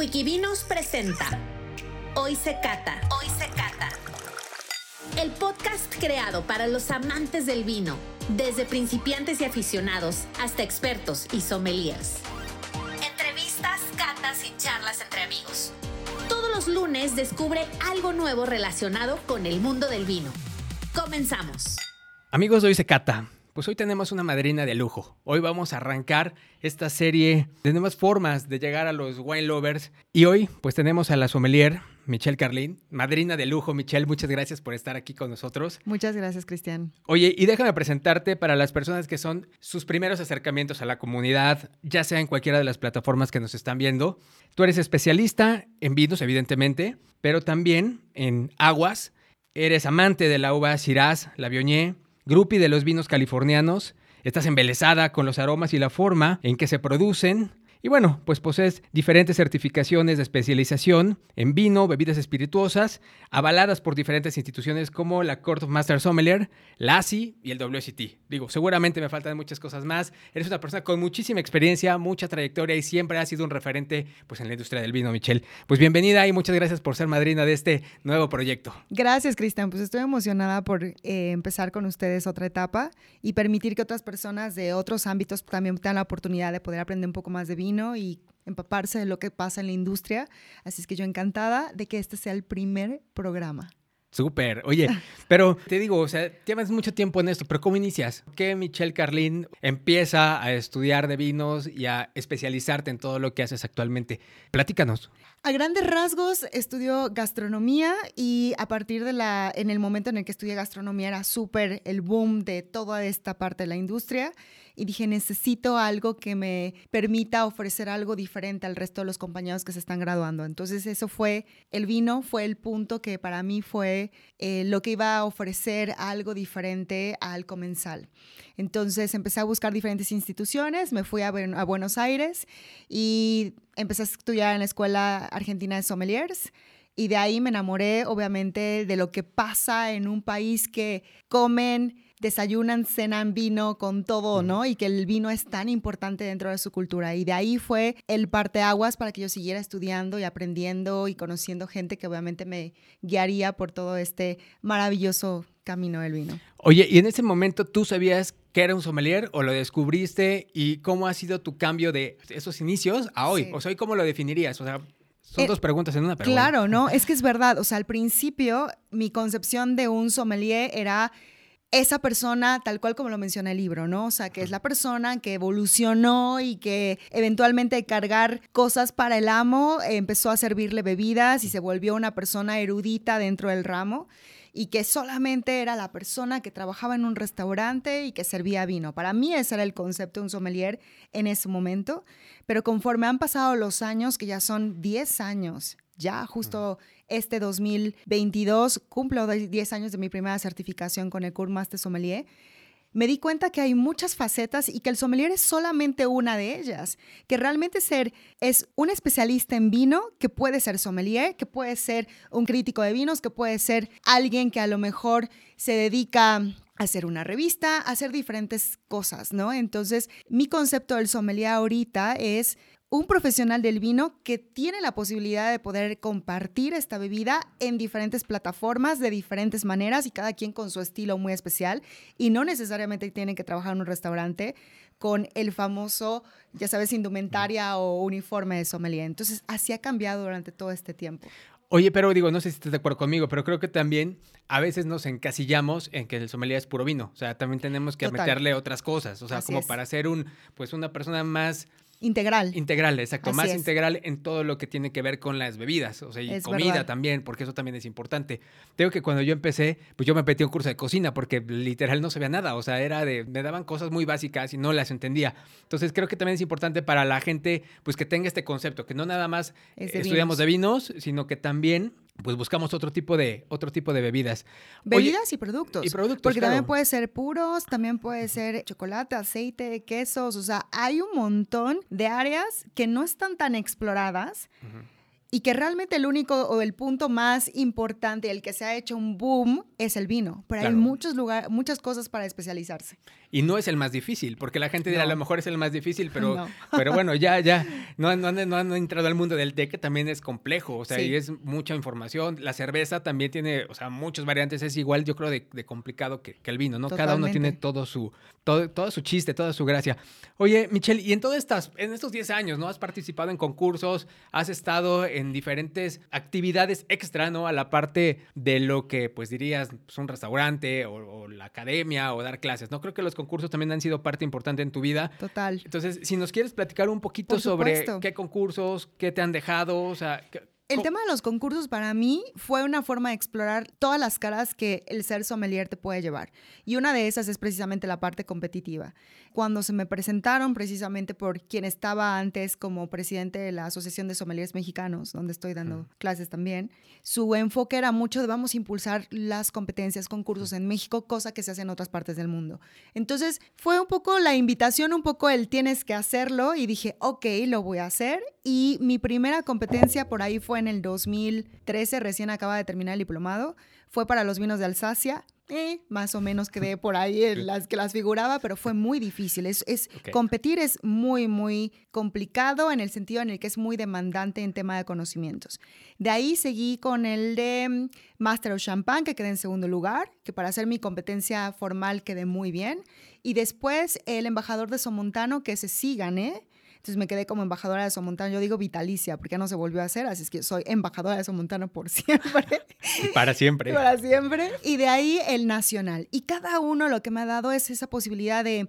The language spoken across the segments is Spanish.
Wikivinos presenta Hoy se cata. Hoy se cata. El podcast creado para los amantes del vino, desde principiantes y aficionados hasta expertos y sommeliers. Entrevistas, catas y charlas entre amigos. Todos los lunes descubre algo nuevo relacionado con el mundo del vino. Comenzamos. Amigos de Hoy se cata. Pues hoy tenemos una madrina de lujo. Hoy vamos a arrancar esta serie de nuevas formas de llegar a los wine lovers. Y hoy, pues tenemos a la sommelier, Michelle Carlin, madrina de lujo. Michelle, muchas gracias por estar aquí con nosotros. Muchas gracias, Cristian. Oye, y déjame presentarte para las personas que son sus primeros acercamientos a la comunidad, ya sea en cualquiera de las plataformas que nos están viendo. Tú eres especialista en vinos, evidentemente, pero también en aguas. Eres amante de la uva Shiraz, la Viognier Grupi de los vinos californianos, estás embelesada con los aromas y la forma en que se producen. Y bueno, pues posees diferentes certificaciones de especialización en vino, bebidas espirituosas, avaladas por diferentes instituciones como la Court of Master Sommelier, la ASI y el WCT. Digo, seguramente me faltan muchas cosas más. Eres una persona con muchísima experiencia, mucha trayectoria y siempre has sido un referente pues, en la industria del vino, Michelle. Pues bienvenida y muchas gracias por ser madrina de este nuevo proyecto. Gracias, Cristian. Pues estoy emocionada por eh, empezar con ustedes otra etapa y permitir que otras personas de otros ámbitos también tengan la oportunidad de poder aprender un poco más de vino y empaparse de lo que pasa en la industria. Así es que yo encantada de que este sea el primer programa. Súper. Oye, pero te digo, o sea, llevas mucho tiempo en esto, pero ¿cómo inicias? ¿Qué Michelle Carlin empieza a estudiar de vinos y a especializarte en todo lo que haces actualmente? Platícanos. A grandes rasgos estudió gastronomía y a partir de la, en el momento en el que estudié gastronomía era súper el boom de toda esta parte de la industria y dije, necesito algo que me permita ofrecer algo diferente al resto de los compañeros que se están graduando. Entonces eso fue, el vino fue el punto que para mí fue eh, lo que iba a ofrecer algo diferente al comensal. Entonces empecé a buscar diferentes instituciones, me fui a, a Buenos Aires y empecé a estudiar en la Escuela Argentina de Sommeliers. Y de ahí me enamoré, obviamente, de lo que pasa en un país que comen desayunan, cenan vino con todo, ¿no? Y que el vino es tan importante dentro de su cultura. Y de ahí fue el parteaguas para que yo siguiera estudiando y aprendiendo y conociendo gente que obviamente me guiaría por todo este maravilloso camino del vino. Oye, ¿y en ese momento tú sabías que era un sommelier o lo descubriste y cómo ha sido tu cambio de esos inicios a hoy? O sea, ¿cómo lo definirías? O sea, son eh, dos preguntas en una, pero Claro, ¿no? Es que es verdad. O sea, al principio mi concepción de un sommelier era esa persona, tal cual como lo menciona el libro, ¿no? O sea, que es la persona que evolucionó y que eventualmente cargar cosas para el amo empezó a servirle bebidas y se volvió una persona erudita dentro del ramo y que solamente era la persona que trabajaba en un restaurante y que servía vino. Para mí ese era el concepto de un sommelier en ese momento, pero conforme han pasado los años, que ya son 10 años, ya justo este 2022 cumplo 10 años de mi primera certificación con el Cours Master Sommelier, me di cuenta que hay muchas facetas y que el sommelier es solamente una de ellas, que realmente ser es un especialista en vino, que puede ser sommelier, que puede ser un crítico de vinos, que puede ser alguien que a lo mejor se dedica a hacer una revista, a hacer diferentes cosas, ¿no? Entonces, mi concepto del sommelier ahorita es un profesional del vino que tiene la posibilidad de poder compartir esta bebida en diferentes plataformas, de diferentes maneras y cada quien con su estilo muy especial y no necesariamente tienen que trabajar en un restaurante con el famoso, ya sabes, indumentaria o uniforme de sommelier. Entonces, así ha cambiado durante todo este tiempo. Oye, pero digo, no sé si estás de acuerdo conmigo, pero creo que también a veces nos encasillamos en que el sommelier es puro vino. O sea, también tenemos que meterle otras cosas. O sea, como para ser un, pues una persona más Integral. Integral, exacto. más integral en todo lo que tiene que ver con las bebidas, o sea, y comida también, porque eso también es importante. Tengo que cuando yo empecé, pues yo me metí a un curso de cocina porque literal no sabía nada, o sea, era de, me daban cosas muy básicas y no las entendía. Entonces creo que también es importante para la gente, pues que tenga este concepto, que no nada más estudiamos de vinos, sino que también pues buscamos otro tipo de, otro tipo de bebidas. Bebidas y productos. Y productos. Porque también puede ser puros, también puede ser chocolate, aceite, quesos. O sea, hay un montón de áreas que no están tan exploradas. Y que realmente el único o el punto más importante, el que se ha hecho un boom, es el vino. Pero hay muchos lugares, muchas cosas para especializarse. Y no es el más difícil, porque la gente dirá, a lo mejor es el más difícil, pero, No. pero bueno, ya, ya, no, han- no, han- no han entrado al mundo del té, que también es complejo, o sea, Sí. y es mucha información. La cerveza también tiene, o sea, muchas variantes, es igual, yo creo, de, de complicado que, que el vino, ¿no? Cada uno tiene todo su, todo, todo su chiste, toda su gracia. Oye, Michelle, y en todas estas, en estos 10 años, ¿no? Has participado en concursos, has estado en diferentes actividades extra, ¿no? A la parte de lo que, pues dirías, pues, un restaurante o, o la academia o dar clases, ¿no? Creo que los concursos también han sido parte importante en tu vida. Total. Entonces, si nos quieres platicar un poquito sobre qué concursos, qué te han dejado, o sea... El tema de los concursos para mí fue una forma de explorar todas las caras que el ser sommelier te puede llevar. Y una de esas es precisamente la parte competitiva. Cuando se me presentaron precisamente por quien estaba antes como presidente de la Asociación de Sommeliers Mexicanos, donde estoy dando clases también, su enfoque era mucho de vamos a impulsar las competencias, concursos en México, cosa que se hace en otras partes del mundo. Entonces fue un poco la invitación, un poco el tienes que hacerlo y dije, ok, lo voy a hacer. Y mi primera competencia por ahí fue en el 2013, recién acaba de terminar el diplomado, fue para los vinos de Alsacia. Eh, más o menos quedé por ahí en las que las figuraba, pero fue muy difícil. Es, es competir es muy, muy complicado en el sentido en el que es muy demandante en tema de conocimientos. De ahí seguí con el de mm, Master of Champagne, que quedé en segundo lugar, que para hacer mi competencia formal quedé muy bien. Y después el embajador de Somontano, que ese sí gané. Entonces me quedé como embajadora de Somontano. Yo digo vitalicia, porque ya no se volvió a hacer, así es que soy embajadora de Somontano por siempre. Para siempre. Para siempre. Y de ahí el nacional. Y cada uno lo que me ha dado es esa posibilidad de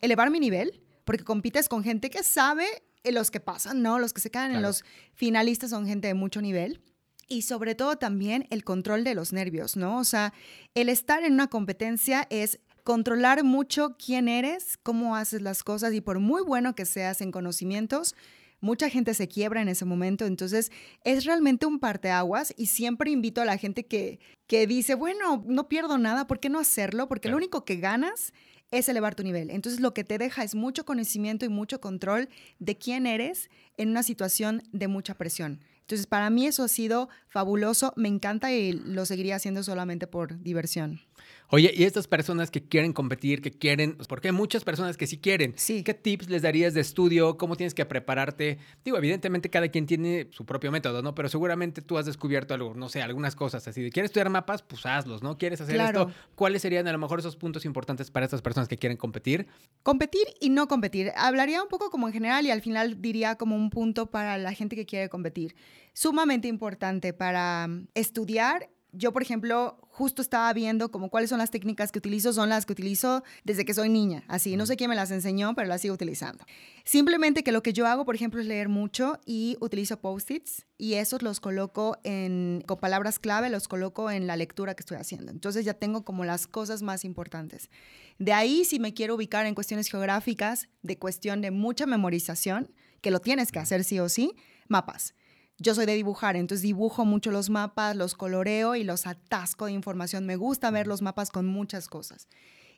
elevar mi nivel, porque compites con gente que sabe eh, los que pasan, ¿no? Los que se quedan en Claro. los finalistas son gente de mucho nivel. Y sobre todo también el control de los nervios, ¿no? O sea, el estar en una competencia es controlar mucho quién eres, cómo haces las cosas y por muy bueno que seas en conocimientos, mucha gente se quiebra en ese momento. Entonces, es realmente un parteaguas y siempre invito a la gente que, que dice, bueno, no pierdo nada, ¿por qué no hacerlo? Porque lo único que ganas es elevar tu nivel. Entonces, lo que te deja es mucho conocimiento y mucho control de quién eres en una situación de mucha presión. Entonces, para mí eso ha sido fabuloso, me encanta y lo seguiría haciendo solamente por diversión. Oye, y estas personas que quieren competir, que quieren, pues, porque hay muchas personas que sí quieren. Sí. ¿Qué tips les darías de estudio? ¿Cómo tienes que prepararte? Digo, evidentemente cada quien tiene su propio método, ¿no? Pero seguramente tú has descubierto algo, no sé, algunas cosas así. de, ¿Quieres estudiar mapas? Pues hazlos, ¿no? ¿Quieres hacer Claro. esto? ¿Cuáles serían a lo mejor esos puntos importantes para estas personas que quieren competir? Competir y no competir. Hablaría un poco como en general y al final diría como un punto para la gente que quiere competir. Sumamente importante para mm, estudiar. Yo, por ejemplo, justo estaba viendo como cuáles son las técnicas que utilizo, son las que utilizo desde que soy niña. Así, no sé quién me las enseñó, pero las sigo utilizando. Simplemente que lo que yo hago, por ejemplo, es leer mucho y utilizo post-its y esos los coloco en, con palabras clave, los coloco en la lectura que estoy haciendo. Entonces ya tengo como las cosas más importantes. De ahí, si me quiero ubicar en cuestiones geográficas, de cuestión de mucha memorización, que lo tienes que hacer sí o sí, mapas. Yo soy de dibujar, entonces dibujo mucho los mapas, los coloreo y los atasco de información. Me gusta ver los mapas con muchas cosas.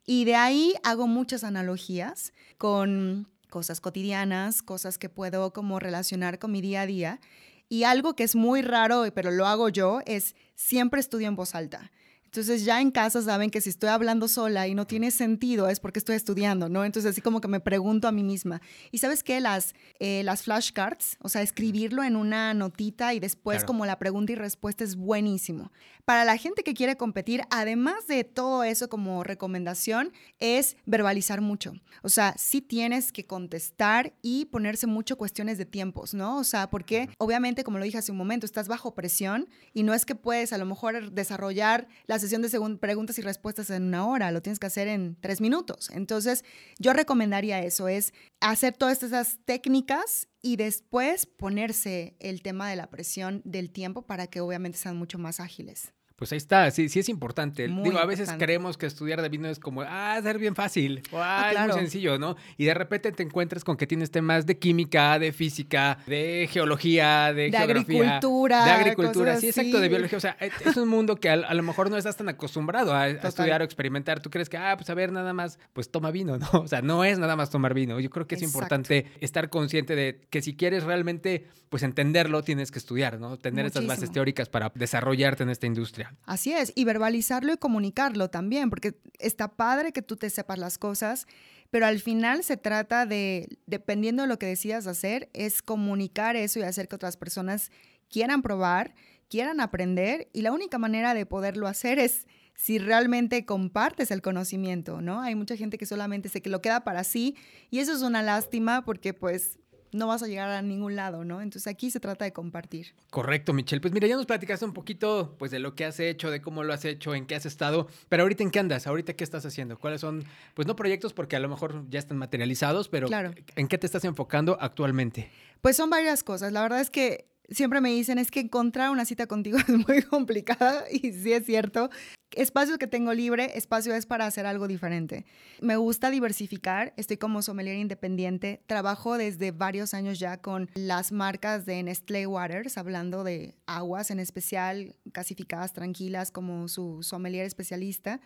Y de ahí hago muchas analogías con cosas cotidianas, cosas que puedo como relacionar con mi día a día. Y algo que es muy raro, pero lo hago yo, es siempre estudio en voz alta. Entonces ya en casa saben que si estoy hablando sola y no tiene sentido es porque estoy estudiando, ¿no? Entonces así como que me pregunto a mí misma. ¿Y sabes qué? Las, eh, las flashcards, o sea, escribirlo en una notita y después Claro. como la pregunta y respuesta es buenísimo. Para la gente que quiere competir, además de todo eso como recomendación, es verbalizar mucho. O sea, sí tienes que contestar y ponerse mucho cuestiones de tiempos, ¿no? O sea, porque obviamente, como lo dije hace un momento, estás bajo presión y no es que puedes a lo mejor desarrollar la sesión de preguntas y respuestas en una hora, lo tienes que hacer en tres minutos. Entonces, yo recomendaría eso, es hacer todas esas técnicas y después ponerse el tema de la presión del tiempo para que obviamente sean mucho más ágiles. Pues ahí está, sí, sí es importante. Muy Digo, a veces importante. creemos que estudiar de vino es como, ah, ser bien fácil, o ah, Ah, es muy sencillo, ¿no? Y de repente te encuentras con que tienes temas de química, de física, de geología, de, De geografía, agricultura, De agricultura, sí, exacto, de biología. O sea, es es un mundo que a, a lo mejor no estás tan acostumbrado a, estudiar o experimentar. Tú crees que, ah, pues a ver, nada más, pues toma vino, ¿no? O sea, no es nada más tomar vino. Yo creo que es Exacto. importante estar consciente de que si quieres realmente, pues entenderlo, tienes que estudiar, ¿no? Tener estas bases Muchísimo. teóricas para desarrollarte en esta industria. Así es, y verbalizarlo y comunicarlo también, porque está padre que tú te sepas las cosas, pero al final se trata de, dependiendo de lo que decidas hacer, es comunicar eso y hacer que otras personas quieran probar, quieran aprender, y la única manera de poderlo hacer es si realmente compartes el conocimiento, ¿no? Hay mucha gente que solamente se que lo queda para sí y eso es una lástima porque pues no vas a llegar a ningún lado, ¿no? Entonces aquí se trata de compartir. Correcto, Michelle. Pues mira, ya nos platicaste un poquito pues de lo que has hecho, de cómo lo has hecho, en qué has estado, pero ahorita en qué andas, ahorita qué estás haciendo, cuáles son, pues no proyectos porque a lo mejor ya están materializados, pero Claro. ¿en qué te estás enfocando actualmente? Pues son varias cosas. La verdad es que siempre me dicen es que encontrar una cita contigo es muy complicada y sí es cierto. Espacio que tengo libre, espacio es para hacer algo diferente. Me gusta diversificar, estoy como sommelier independiente, trabajo desde varios años ya con las marcas de Nestlé Waters, hablando de aguas en especial, clasificadas tranquilas como su sommelier especialista.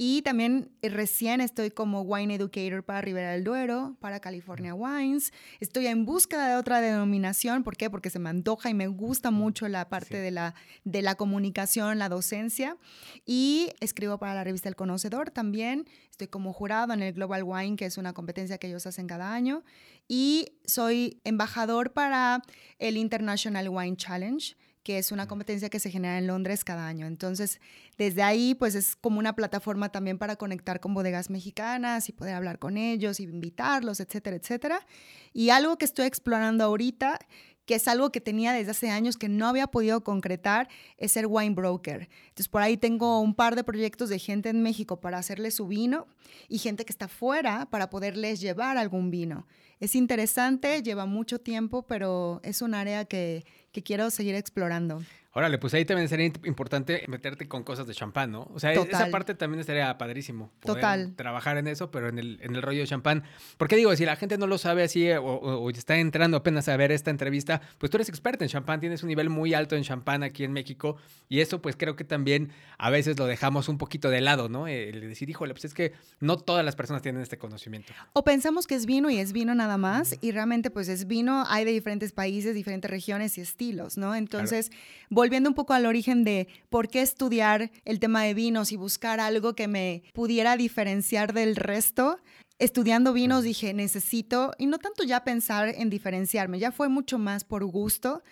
Y también eh, recién estoy como wine educator para Ribera del Duero, para California Wines. Estoy en búsqueda de otra denominación. ¿Por qué? Porque se me antoja y me gusta mucho la parte Sí. de, la, de la comunicación, la docencia. Y escribo para la revista El Conocedor también. Estoy como jurado en el Global Wine, que es una competencia que ellos hacen cada año. Y soy embajador para el International Wine Challenge que es una competencia que se genera en Londres cada año. Entonces, desde ahí, pues es como una plataforma también para conectar con bodegas mexicanas y poder hablar con ellos y invitarlos, etcétera, etcétera. Y algo que estoy explorando ahorita, que es algo que tenía desde hace años que no había podido concretar, es ser wine broker. Entonces, por ahí tengo un par de proyectos de gente en México para hacerles su vino y gente que está fuera para poderles llevar algún vino. Es interesante, lleva mucho tiempo, pero es un área que, que quiero seguir explorando. Órale, pues ahí también sería importante meterte con cosas de champán, ¿no? O sea, e- esa parte también estaría padrísimo. poder Total. Trabajar en eso, pero en el, en el rollo de champán. Porque digo, si la gente no lo sabe así eh, o, o- o está entrando apenas a ver esta entrevista, pues tú eres experta en champán, tienes un nivel muy alto en champán aquí en México. Y eso, pues creo que también a veces lo dejamos un poquito de lado, ¿no? El decir, híjole, pues es que no todas las personas tienen este conocimiento. O pensamos que es vino y es vino nada más, y realmente pues es vino, hay de diferentes países, diferentes regiones y estilos, ¿no? Entonces, volviendo un poco al origen de por qué estudiar el tema de vinos y buscar algo que me pudiera diferenciar del resto, estudiando vinos dije, necesito, y no tanto ya pensar en diferenciarme, ya fue mucho más por gusto.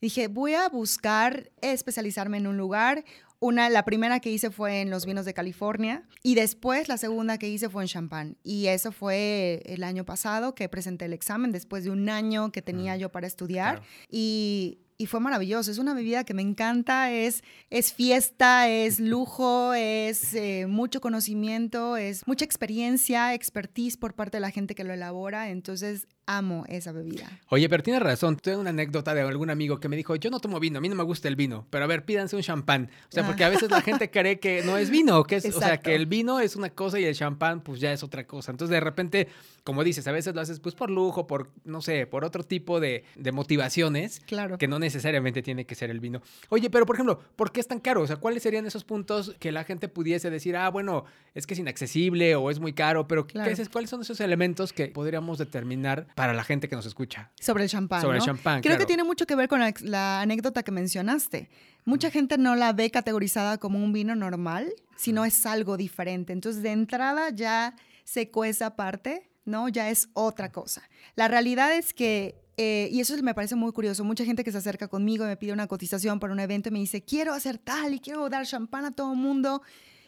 Dije, voy a buscar especializarme en un lugar. Una, la primera que hice fue en los vinos de California y después la segunda que hice fue en champán. Y eso fue el año pasado que presenté el examen después de un año que tenía yo para estudiar. Claro. Y, y fue maravilloso. Es una bebida que me encanta, es, es fiesta, es lujo, es eh, mucho conocimiento, es mucha experiencia, expertise por parte de la gente que lo elabora. Entonces, amo esa bebida. Oye, pero tienes razón. Tengo una anécdota de algún amigo que me dijo, yo no tomo vino, a mí no me gusta el vino, pero a ver, pídanse un champán. O sea, Ah. porque a veces la gente cree que no es vino, que es, o sea, que el vino es una cosa y el champán pues ya es otra cosa. Entonces, de repente, como dices, a veces lo haces pues por lujo, por, no sé, por otro tipo de, de motivaciones. Claro. Que no necesariamente tiene que ser el vino. Oye, pero por ejemplo, ¿por qué es tan caro? O sea, ¿cuáles serían esos puntos que la gente pudiese decir, ah, bueno, es que es inaccesible o es muy caro? Pero ¿qué Claro. es- ¿cuáles son esos elementos que podríamos determinar para la gente que nos escucha? Sobre el champán. Sobre el champán, Creo claro. que tiene mucho que ver con la, la anécdota que mencionaste. Mucha gente no la ve categorizada como un vino normal, sino es algo diferente. Entonces, de entrada ya secó esa parte, ¿no? Ya es otra cosa. La realidad es que, eh, y eso me parece muy curioso, mucha gente que se acerca conmigo y me pide una cotización para un evento y me dice, quiero hacer tal y quiero dar champán a todo el mundo.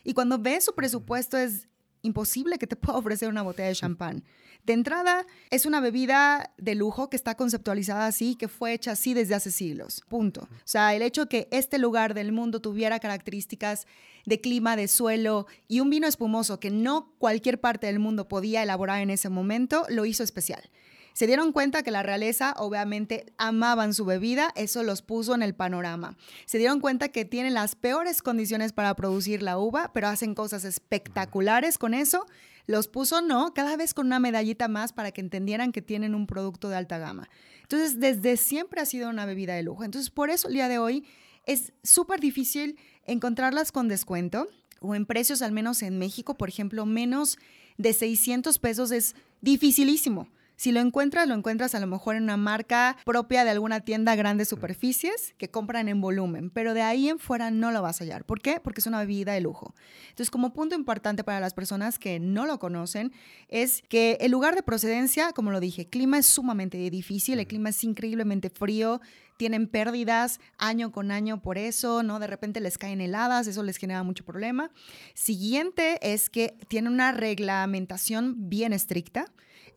Y cuando ves su presupuesto es imposible que te pueda ofrecer una botella de champán. De entrada, es una bebida de lujo que está conceptualizada así, que fue hecha así desde hace siglos. Punto. O sea, el hecho que este lugar del mundo tuviera características de clima, de suelo y un vino espumoso que no cualquier parte del mundo podía elaborar en ese momento, lo hizo especial. Se dieron cuenta que la realeza obviamente amaban su bebida, eso los puso en el panorama. Se dieron cuenta que tienen las peores condiciones para producir la uva, pero hacen cosas espectaculares con eso. Los puso, no, cada vez con una medallita más para que entendieran que tienen un producto de alta gama. Entonces, desde siempre ha sido una bebida de lujo. Entonces, por eso el día de hoy es súper difícil encontrarlas con descuento o en precios, al menos en México, por ejemplo, menos de 600 pesos es dificilísimo. Si lo encuentras, lo encuentras a lo mejor en una marca propia de alguna tienda grandes superficies que compran en volumen, pero de ahí en fuera no lo vas a hallar. ¿Por qué? Porque es una bebida de lujo. Entonces, como punto importante para las personas que no lo conocen, es que el lugar de procedencia, como lo dije, clima es sumamente difícil, el clima es increíblemente frío, tienen pérdidas año con año por eso, ¿no? De repente les caen heladas, eso les genera mucho problema. Siguiente es que tiene una reglamentación bien estricta.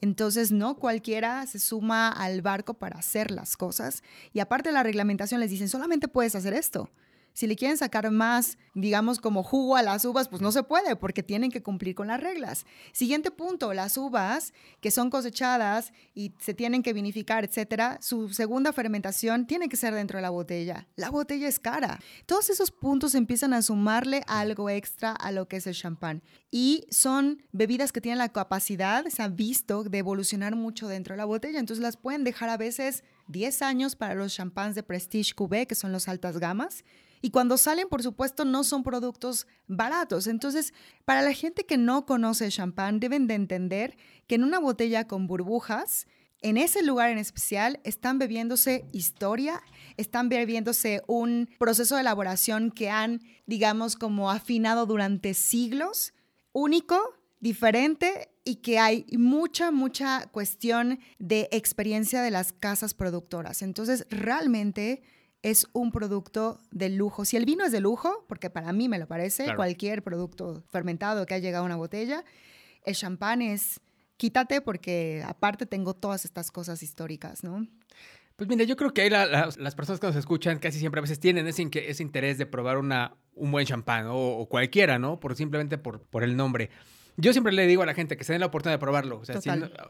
Entonces, no cualquiera se suma al barco para hacer las cosas. Y aparte de la reglamentación, les dicen, solamente puedes hacer esto. Si le quieren sacar más, digamos, como jugo a las uvas, pues no se puede porque tienen que cumplir con las reglas. Siguiente punto, las uvas que son cosechadas y se tienen que vinificar, etcétera, su segunda fermentación tiene que ser dentro de la botella. La botella es cara. Todos esos puntos empiezan a sumarle algo extra a lo que es el champán. Y son bebidas que tienen la capacidad, se ha visto, de evolucionar mucho dentro de la botella. Entonces las pueden dejar a veces 10 años para los champáns de Prestige Cuvée, que son los altas gamas. Y cuando salen, por supuesto, no son productos baratos. Entonces, para la gente que no conoce champán, deben de entender que en una botella con burbujas, en ese lugar en especial, están bebiéndose historia, están bebiéndose un proceso de elaboración que han, digamos, como afinado durante siglos, único, diferente y que hay mucha, mucha cuestión de experiencia de las casas productoras. Entonces, realmente es un producto de lujo. Si el vino es de lujo, porque para mí me lo parece, cualquier producto fermentado que haya llegado a una botella, el champán es quítate porque aparte tengo todas estas cosas históricas, ¿no? Pues mira, yo creo que las personas que nos escuchan casi siempre a veces tienen ese, ese interés de probar una, un buen champán o, cualquiera, ¿no? Por, simplemente por, por el nombre. Yo siempre le digo a la gente que se den la oportunidad de probarlo. O sea,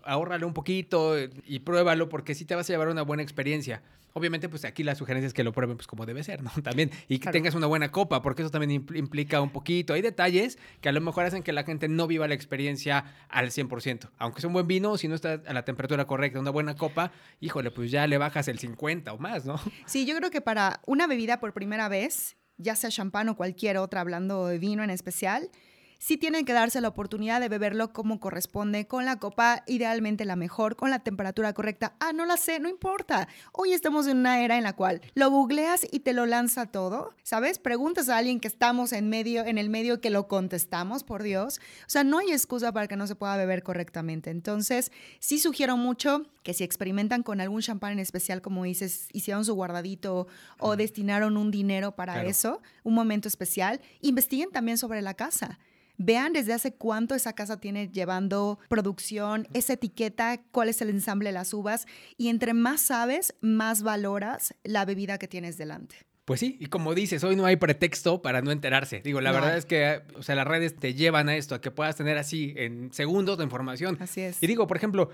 ahórrale un poquito y pruébalo porque sí te vas a llevar una buena experiencia. Obviamente, pues aquí la sugerencia es que lo prueben pues como debe ser, ¿no? También. Y que tengas una buena copa, porque eso también implica un poquito. Hay detalles que a lo mejor hacen que la gente no viva la experiencia al 100%. Aunque es un buen vino, si no está a la temperatura correcta, una buena copa, híjole, pues ya le bajas el 50 o más, ¿no? Sí, yo creo que para una bebida por primera vez, ya sea champán o cualquier otra, hablando de vino en especial, sí tienen que darse la oportunidad de beberlo como corresponde, con la copa idealmente la mejor, con la temperatura correcta. Ah, no la sé, no importa. Hoy estamos en una era en la cual lo googleas y te lo lanza todo, ¿sabes? Preguntas a alguien que estamos en medio, en el medio que lo contestamos, por Dios. O sea, no hay excusa para que no se pueda beber correctamente. Entonces, sí sugiero mucho que si experimentan con algún champán en especial, como dices, hicieron su guardadito o destinaron un dinero para eso, un momento especial, investiguen también sobre la casa. Vean desde hace cuánto esa casa tiene llevando producción, esa etiqueta, cuál es el ensamble de las uvas y entre más sabes, más valoras la bebida que tienes delante. Pues sí, y como dices, hoy no hay pretexto para no enterarse. Digo, la verdad es que, o sea, las redes te llevan a esto, a que puedas tener así en segundos de información. Así es. Y digo, por ejemplo,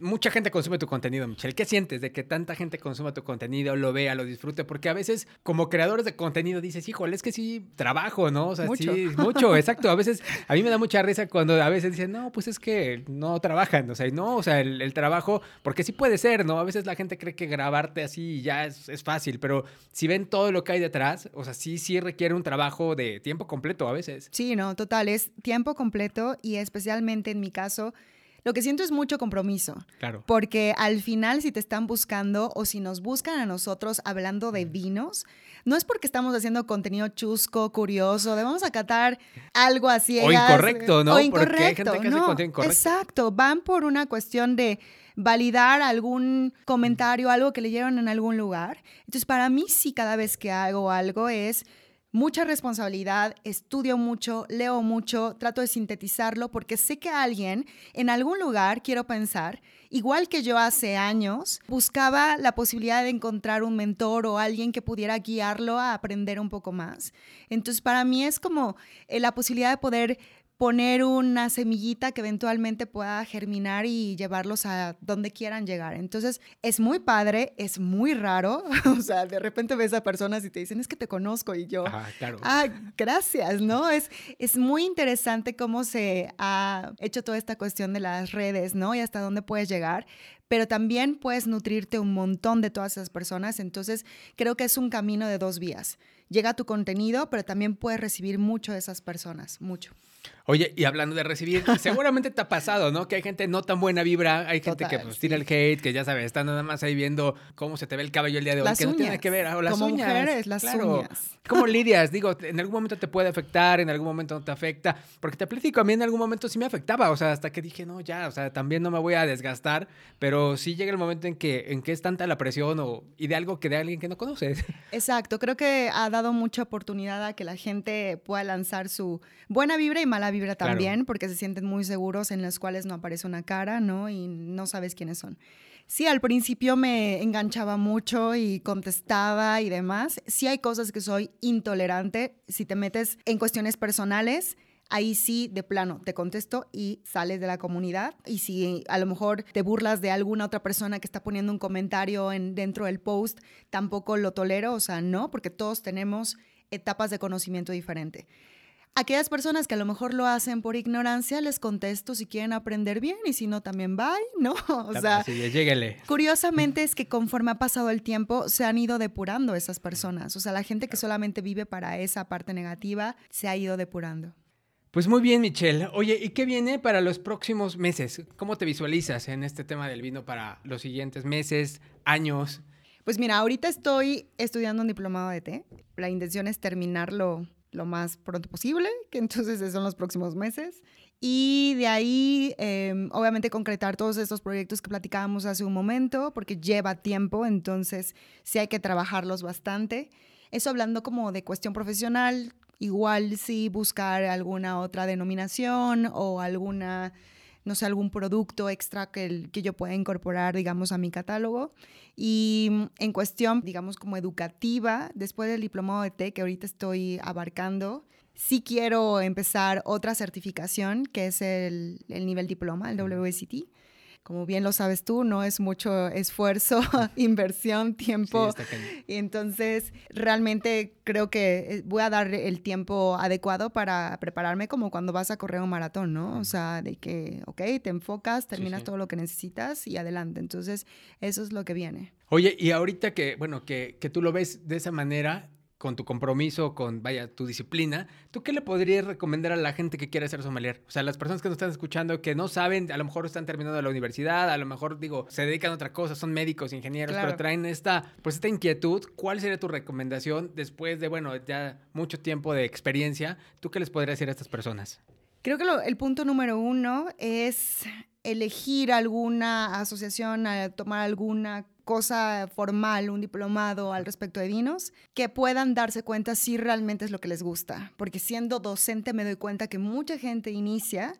mucha gente consume tu contenido, Michelle. ¿Qué sientes de que tanta gente consuma tu contenido, lo vea, lo disfrute? Porque a veces, como creadores de contenido, dices, híjole, es que sí trabajo, ¿no? O sea, mucho. sí, mucho, exacto. A veces, a mí me da mucha risa cuando a veces dicen, no, pues es que no trabajan, o sea, no, o sea, el, trabajo, porque sí puede ser, ¿no? A veces la gente cree que grabarte así ya es, es fácil, pero si ven todo lo que hay detrás, o sea, sí, sí requiere un trabajo de tiempo completo a veces. Sí, no, total, es tiempo completo y especialmente en mi caso, lo que siento es mucho compromiso. Claro. Porque al final, si te están buscando o si nos buscan a nosotros hablando de vinos, no es porque estamos haciendo contenido chusco, curioso, de vamos a catar algo así. O incorrecto, ¿no? O incorrecto. Exacto. Van por una cuestión de validar algún comentario, algo que leyeron en algún lugar. Entonces, para mí sí, cada vez que hago algo es mucha responsabilidad, estudio mucho, leo mucho, trato de sintetizarlo porque sé que alguien en algún lugar, quiero pensar, igual que yo hace años, buscaba la posibilidad de encontrar un mentor o alguien que pudiera guiarlo a aprender un poco más. Entonces, para mí es como eh, la posibilidad de poder poner una semillita que eventualmente pueda germinar y llevarlos a donde quieran llegar. Entonces, es muy padre, es muy raro. o sea, de repente ves a personas y te dicen, es que te conozco y yo, ah, claro. ah, gracias, ¿no? Es, es muy interesante cómo se ha hecho toda esta cuestión de las redes, ¿no? Y hasta dónde puedes llegar pero también puedes nutrirte un montón de todas esas personas. Entonces, creo que es un camino de dos vías. llega tu contenido, pero también puedes recibir mucho de esas personas, mucho. Oye, y hablando de recibir, seguramente te ha pasado, ¿no? Que hay gente no tan buena vibra, hay gente que pues, tira el hate, que ya sabes, está nada más ahí viendo cómo se te ve el cabello el día de hoy, que no tiene que ver, o las Como uñas. mujeres, las uñas. ¿Cómo lidias? Digo, en algún momento te puede afectar, en algún momento no te afecta, porque te platico, a mí en algún momento sí me afectaba, o sea, hasta que dije, no, ya, o sea, también no me voy a desgastar, pero sí llega el momento en que, en que es tanta la presión o, y de algo que de alguien que no conoces. Exacto, creo que ha dado mucha oportunidad a que la gente pueda lanzar su buena vibra y mala vibra también, porque se sienten muy seguros en los cuales no aparece una cara, ¿no? Y no sabes quiénes son. Sí, al principio me enganchaba mucho y contestaba y demás. Sí hay cosas que soy intolerante. Si te metes en cuestiones personales, ahí sí, de plano, te contesto y sales de la comunidad. Y si a lo mejor te burlas de alguna otra persona que está poniendo un comentario en, dentro del post, tampoco lo tolero. O sea, no, porque todos tenemos etapas de conocimiento diferente. Aquellas personas que a lo mejor lo hacen por ignorancia, les contesto si quieren aprender bien y si no, también bye, ¿no? O sea, sí, lléguele. curiosamente es que conforme ha pasado el tiempo, se han ido depurando esas personas. O sea, la gente que solamente vive para esa parte negativa se ha ido depurando. Pues muy bien, Michelle. Oye, ¿y qué viene para los próximos meses? ¿Cómo te visualizas en este tema del vino para los siguientes meses, años? Pues mira, ahorita estoy estudiando un diplomado de té. La intención es terminarlo lo más pronto posible, que entonces son los próximos meses. Y de ahí, em, obviamente, concretar todos estos proyectos que platicábamos hace un momento, porque lleva tiempo, entonces sí hay que trabajarlos bastante. Eso hablando como de cuestión profesional, igual sí buscar alguna otra denominación o alguna no sé, algún producto extra que, que yo pueda incorporar, digamos, a mi catálogo. Y mm, en cuestión, digamos, como educativa, después del diplomado de T que ahorita estoy abarcando, sí quiero empezar otra certificación, que es el, el nivel diploma, el WSET como bien lo sabes tú, no es mucho esfuerzo, inversión, tiempo. y entonces, realmente creo que eh, voy a dar el tiempo adecuado para prepararme como cuando vas a correr un maratón, ¿no? O sea, de que, ok, te enfocas, terminas todo lo que necesitas y adelante. Entonces, eso es lo que viene. Oye, y ahorita que, bueno, que, que tú lo ves de esa manera, con tu compromiso, con, vaya, tu disciplina, ¿tú qué le podrías recomendar a la gente que quiere ser sommelier? O sea, las personas que nos están escuchando, que no saben, a lo mejor están terminando la universidad, a lo mejor, digo, se dedican a otra cosa, son médicos, ingenieros, pero traen esta, pues esta inquietud. ¿Cuál sería tu recomendación después de, bueno, ya mucho tiempo de experiencia? ¿Tú qué les podrías decir a estas personas? Creo que el punto número uno es elegir alguna asociación, tomar alguna cosa formal, un diplomado al respecto de vinos, que puedan darse cuenta si realmente es lo que les gusta. Porque siendo docente me doy cuenta que mucha gente inicia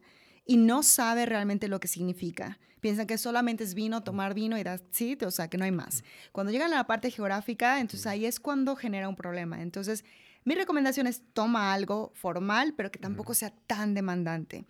y no sabe realmente lo que significa. Piensan que solamente es vino, tomar vino y that's it, o sea, que no hay más. Cuando llegan a la parte geográfica, entonces ahí es cuando genera un problema. Entonces, mi recomendación es toma algo formal, pero que tampoco sea tan demandante.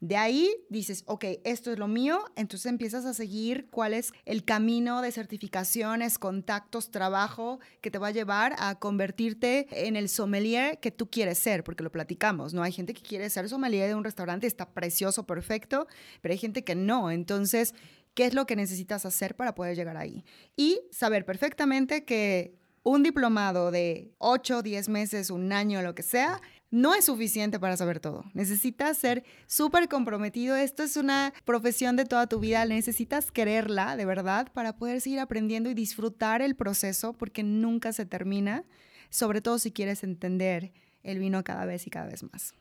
De ahí dices, ok, esto es lo mío, entonces empiezas a seguir cuál es el camino de certificaciones, contactos, trabajo que te va a llevar a convertirte en el sommelier que tú quieres ser, porque lo platicamos, ¿no? Hay gente que quiere ser sommelier de un restaurante, está precioso, perfecto, pero hay gente que no, entonces... ¿Qué es lo que necesitas hacer para poder llegar ahí? Y saber perfectamente que un diplomado de 8, 10 meses, un año, lo que sea, no es suficiente para saber todo. Necesitas ser súper comprometido. Esto es una profesión de toda tu vida. Necesitas quererla de verdad para poder seguir aprendiendo y disfrutar el proceso porque nunca se termina, sobre todo si quieres entender el vino cada vez y cada vez más.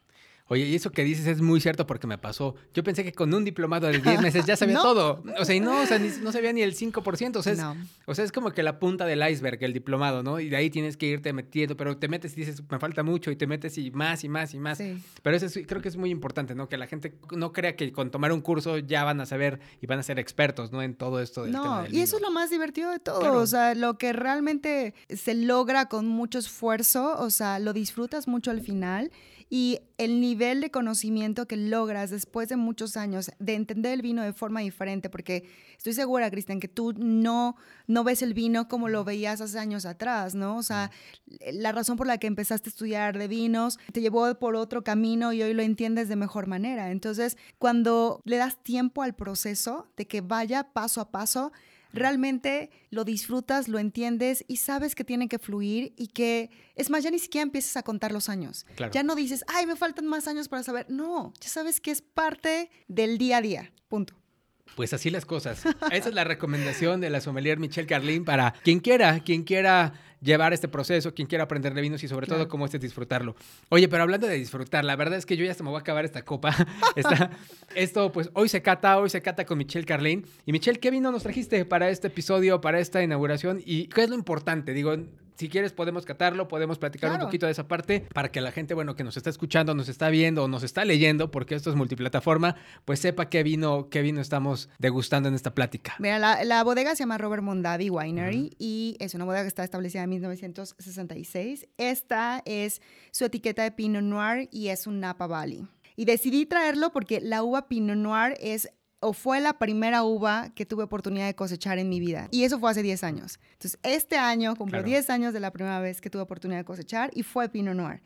Oye, y eso que dices es muy cierto porque me pasó. Yo pensé que con un diplomado de 10 meses ya sabía todo. O sea, y no, o sea, no sabía ni el 5%. O sea, es, o sea, es como que la punta del iceberg, el diplomado, ¿no? Y de ahí tienes que irte metiendo, pero te metes y dices, me falta mucho, y te metes y más y más y más. Pero eso creo que es muy importante, ¿no? Que la gente no crea que con tomar un curso ya van a saber y van a ser expertos, ¿no? En todo esto del no, y eso es lo más divertido de todo. O sea, lo que realmente se logra con mucho esfuerzo, o sea, lo disfrutas mucho al final y el nivel de conocimiento que logras después de muchos años de entender el vino de forma diferente, porque estoy segura, Cristian, que tú no, no ves el vino como lo veías hace años atrás, ¿no? O sea, la razón por la que empezaste a estudiar de vinos te llevó por otro camino y hoy lo entiendes de mejor manera. Entonces, cuando le das tiempo al proceso de que vaya paso a paso, realmente lo disfrutas, lo entiendes y sabes que tiene que fluir y que, es más, ya ni siquiera empiezas a contar los años. Ya no dices, ay, me faltan más años para saber. No, ya sabes que es parte del día a día. Punto. Pues así las cosas. Esa es la recomendación de la sommelier Michelle Carlin para quien quiera, quien quiera llevar este proceso, quien quiera aprender de vinos y sobre todo cómo es disfrutarlo. Oye, pero hablando de disfrutar, la verdad es que yo ya se me voy a acabar esta copa. esto, pues hoy se cata, hoy se cata con Michelle Carlin. Y Michelle, ¿qué vino nos trajiste para este episodio, para esta inauguración? ¿Y qué es lo importante? Digo, si quieres podemos catarlo, podemos platicar un poquito de esa parte para que la gente, bueno, que nos está escuchando, nos está viendo o nos está leyendo, porque esto es multiplataforma, pues sepa qué vino, qué vino estamos degustando en esta plática. Mira, la, bodega se llama Robert Mondavi Winery y es una bodega que está establecida en 1966. Esta es su etiqueta de Pinot Noir y es un Napa Valley. Y decidí traerlo porque la uva Pinot Noir es o fue la primera uva que tuve oportunidad de cosechar en mi vida. Y eso fue hace 10 años. Entonces, este año cumplió 10 años de la primera vez que tuve oportunidad de cosechar y fue Pinot Noir.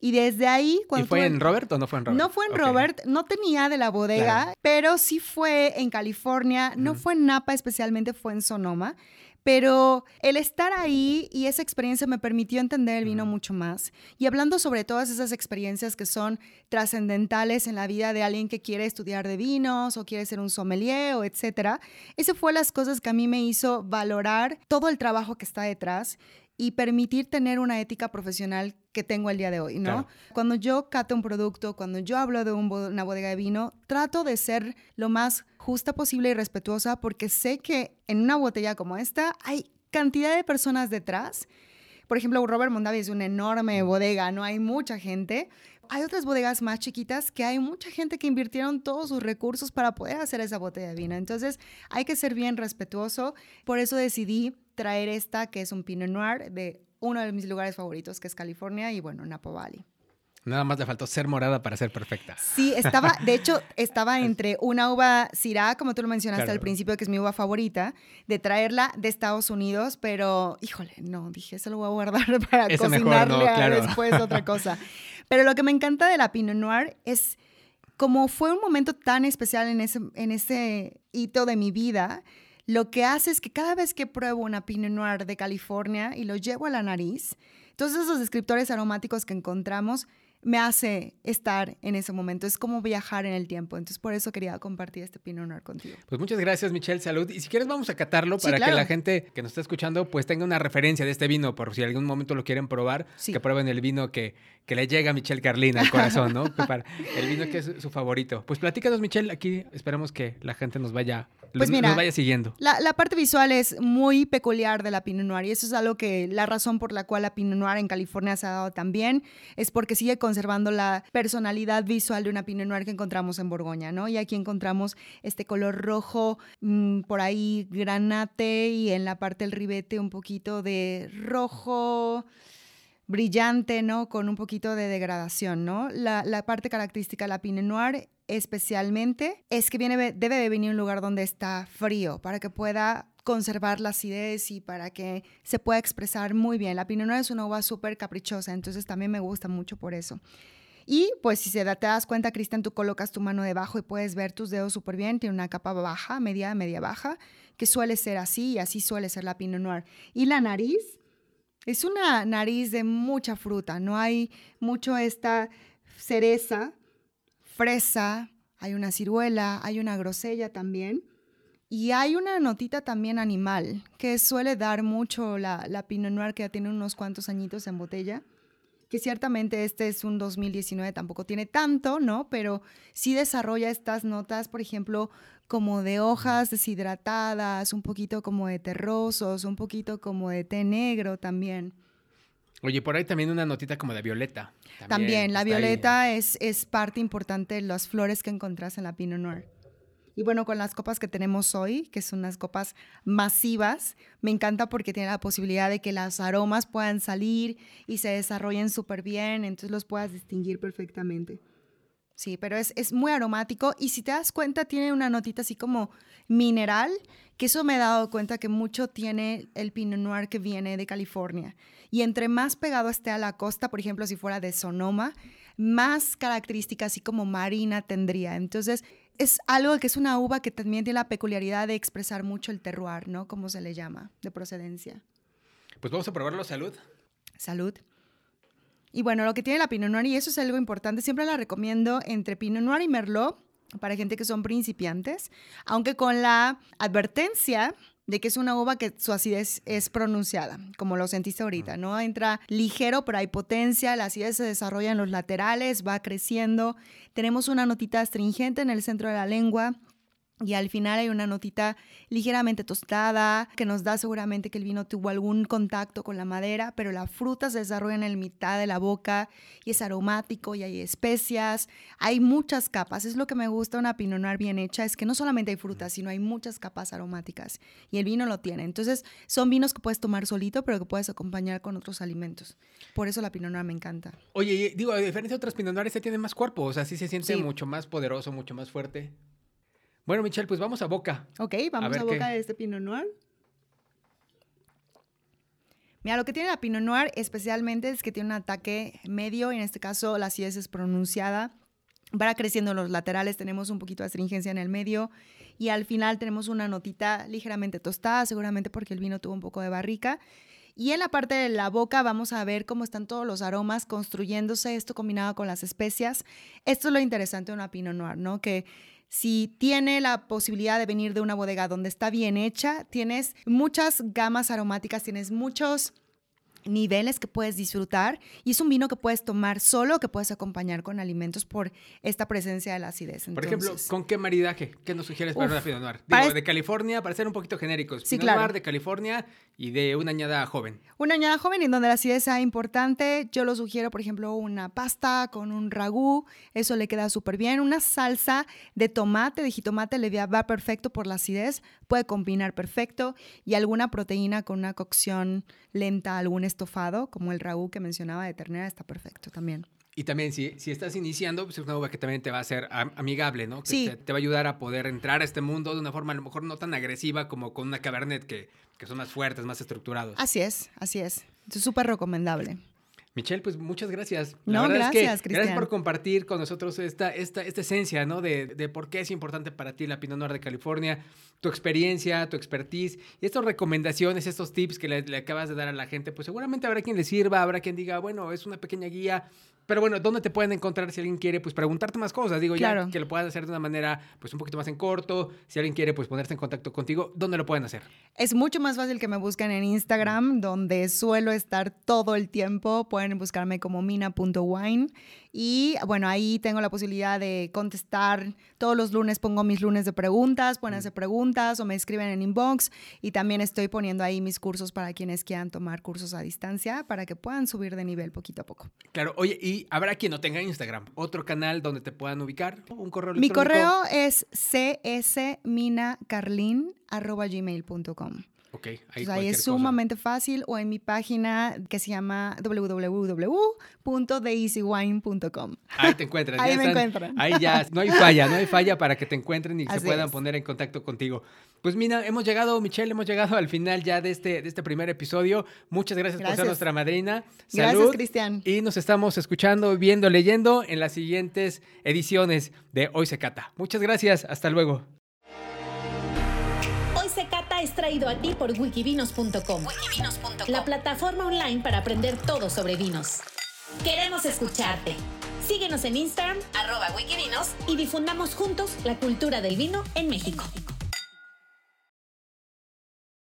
Y desde ahí... Cuando ¿Y fue en Robert o no fue en Robert? No fue en Robert, no tenía de la bodega, pero sí fue en California, no fue en Napa especialmente, fue en Sonoma. Pero el estar ahí y esa experiencia me permitió entender el vino mucho más. Y hablando sobre todas esas experiencias que son trascendentales en la vida de alguien que quiere estudiar de vinos o quiere ser un sommelier o etcétera, ese fue las cosas que a mí me hizo valorar todo el trabajo que está detrás y permitir tener una ética profesional que tengo el día de hoy, ¿no? Cuando yo cato un producto, cuando yo hablo de una bodega de vino, trato de ser lo más justa posible y respetuosa porque sé que en una botella como esta hay cantidad de personas detrás. Por ejemplo, Robert Mondavi es una enorme bodega, no hay mucha gente. Hay otras bodegas más chiquitas que hay mucha gente que invirtieron todos sus recursos para poder hacer esa botella de vino. Entonces, hay que ser bien respetuoso. Por eso decidí traer esta, que es un Pinot Noir de uno de mis lugares favoritos, que es California y bueno, Napa Valley. Nada más le faltó ser morada para ser perfecta. Sí, estaba, de hecho, estaba entre una uva Syrah, como tú lo mencionaste al principio, que es mi uva favorita, de traerla de Estados Unidos, pero, híjole, no, dije, eso lo voy a guardar para cocinarle después otra cosa. Pero lo que me encanta de la Pinot Noir es como fue un momento tan especial en ese, en ese hito de mi vida, lo que hace es que cada vez que pruebo una Pinot Noir de California y lo llevo a la nariz, todos esos descriptores aromáticos que encontramos me hace estar en ese momento. Es como viajar en el tiempo. Entonces, por eso quería compartir este Pinot Noir contigo. Pues muchas gracias, Michelle. Salud. Y si quieres, vamos a catarlo para que la gente que nos está escuchando, pues tenga una referencia de este vino, por si algún momento lo quieren probar, que prueben el vino que, que le llega a Michelle Carlin al corazón, ¿no? el vino que es su favorito. Pues platícanos, Michelle. Aquí esperamos que la gente nos vaya pues mira, nos vaya siguiendo. La, la, parte visual es muy peculiar de la Pinot Noir y eso es algo que la razón por la cual la Pinot Noir en California se ha dado también es porque sigue conservando la personalidad visual de una Pinot Noir que encontramos en Borgoña, ¿no? Y aquí encontramos este color rojo, mm, por ahí granate y en la parte del ribete un poquito de rojo brillante, ¿no? Con un poquito de degradación, ¿no? La, parte característica de la Pinot Noir especialmente es que viene, debe de venir un lugar donde está frío para que pueda conservar la acidez y para que se pueda expresar muy bien. La Pinot Noir es una uva súper caprichosa, entonces también me gusta mucho por eso. Y pues si se da, te das cuenta, Cristian, tú colocas tu mano debajo y puedes ver tus dedos súper bien. Tiene una capa baja, media, media baja, que suele ser así y así suele ser la Pinot Noir. Y la nariz es una nariz de mucha fruta, no hay mucho esta cereza fresa, hay una ciruela, hay una grosella también. Y hay una notita también animal, que suele dar mucho la, la Pinot Noir, que ya tiene unos cuantos añitos en botella, que ciertamente este es un 2019, tampoco tiene tanto, ¿no? Pero sí desarrolla estas notas, por ejemplo, como de hojas deshidratadas, un poquito como de terrosos, un poquito como de té negro también. Oye, por ahí también una notita como de violeta. También, la violeta es, es parte importante de las flores que encontrás en la Pinot Noir. Y bueno, con las copas que tenemos hoy, que son unas copas masivas, me encanta porque tiene la posibilidad de que los aromas puedan salir y se desarrollen súper bien, entonces los puedas distinguir perfectamente. Sí, pero es, es, muy aromático y si te das cuenta tiene una notita así como mineral, que eso me he dado cuenta que mucho tiene el Pinot Noir que viene de California. Y entre más pegado esté a la costa, por ejemplo, si fuera de Sonoma, más características así como marina tendría. Entonces, es algo que es una uva que también tiene la peculiaridad de expresar mucho el terroir, ¿no? Como se le llama, de procedencia. Pues vamos a probarlo, salud. Salud. Y bueno, lo que tiene la Pinot Noir, y eso es algo importante, siempre la recomiendo entre Pinot Noir y Merlot para gente que son principiantes, aunque con la advertencia de que es una uva que su acidez es pronunciada, como lo sentiste ahorita, ¿no? Entra ligero, pero hay potencia, la acidez se desarrolla en los laterales, va creciendo. Tenemos una notita astringente en el centro de la lengua, y al final hay una notita ligeramente tostada que nos da seguramente que el vino tuvo algún contacto con la madera, pero la fruta se desarrolla en el mitad de la boca y es aromático y hay especias. Hay muchas capas. Es lo que me gusta una Pinot Noir bien hecha, es que no solamente hay frutas, sino hay muchas capas aromáticas y el vino lo tiene. Entonces son vinos que puedes tomar solito, pero que puedes acompañar con otros alimentos. Por eso la Pinot Noir me encanta. Oye, digo, a diferencia de otras Pinot Noires, este tiene más cuerpo, o sea, sí se siente Sí. mucho más poderoso, mucho más fuerte. Bueno, Michelle, pues vamos a boca. Ok, vamos a, boca qué. de este Pinot Noir. Mira, lo que tiene la Pinot Noir especialmente es que tiene un ataque medio, y en este caso la acidez es pronunciada. Va creciendo en los laterales, tenemos un poquito de astringencia en el medio y al final tenemos una notita ligeramente tostada, seguramente porque el vino tuvo un poco de barrica. Y en la parte de la boca vamos a ver cómo están todos los aromas construyéndose, esto combinado con las especias. Esto es lo interesante de una Pinot Noir, ¿no? Que si tiene la posibilidad de venir de una bodega donde está bien hecha, tienes muchas gamas aromáticas, tienes muchos niveles que puedes disfrutar y es un vino que puedes tomar solo que puedes acompañar con alimentos por esta presencia de la acidez. Por ejemplo, Entonces, ¿con qué maridaje? ¿Qué nos sugieres para una Pinot Noir? Digo, para de California, para ser un poquito genéricos. Sí, Pinot claro. Noir de California y de una añada joven. Una añada joven en donde la acidez sea importante, yo lo sugiero, por ejemplo, una pasta con un ragú, eso le queda súper bien. Una salsa de tomate, de jitomate, le va- va perfecto por la acidez, puede combinar perfecto. Y alguna proteína con una cocción lenta, algún estofado, como el ragú que mencionaba de ternera, está perfecto también. Y también, si, si estás iniciando, pues es una uva que también te va a ser am- amigable, ¿no? Que Sí. te, te va a ayudar a poder entrar a este mundo de una forma a lo mejor no tan agresiva como con una Cabernet, que, que son más fuertes, más estructurados. Así es, así es. Es súper recomendable. Michelle, pues muchas gracias. No, verdad es que gracias, Gracias Cristian. por compartir con nosotros esta, esta, esta esencia, ¿no? De, de por qué es importante para ti la Pinot Noir de California, tu experiencia, tu expertise y estas recomendaciones, estos tips que le, le acabas de dar a la gente, pues seguramente habrá quien le sirva, habrá quien diga, bueno, es una pequeña guía. Pero bueno, ¿dónde te pueden encontrar si alguien quiere pues preguntarte más cosas? Digo, Claro. ya que lo puedan hacer de una manera pues un poquito más en corto. Si alguien quiere pues ponerse en contacto contigo, ¿dónde lo pueden hacer? Es mucho más fácil que me busquen en Instagram, donde suelo estar todo el tiempo. Pueden buscarme como mina.wine. Y bueno, ahí tengo la posibilidad de contestar. Todos los lunes pongo mis lunes de preguntas, pueden hacer preguntas o me escriben en inbox. Y también estoy poniendo ahí mis cursos para quienes quieran tomar cursos a distancia para que puedan subir de nivel poquito a poco. Claro, oye, y habrá quien no tenga Instagram, otro canal donde te puedan ubicar, un correo Mi correo es csminacarlin.gmail.com. Ok, ahí, Pues ahí es cosa. sumamente fácil o en mi página que se llama www.theeasywine.com. Ahí te encuentran. Ahí ya me están. encuentran. Ahí ya, no hay falla, no hay falla para que te encuentren y se puedan es. poner en contacto contigo. Pues Mina, hemos llegado, Michelle, hemos llegado al final ya de este, de este primer episodio. Muchas gracias, por ser Gracias. nuestra madrina. Gracias, Salud. Cristian. Y nos estamos escuchando, viendo, leyendo en las siguientes ediciones de Hoy se cata. Muchas gracias, hasta luego. Traído a ti por wikivinos.com, la plataforma online para aprender todo sobre vinos. Queremos escucharte. Síguenos en Instagram, arroba wikivinos, y difundamos juntos la cultura del vino en México.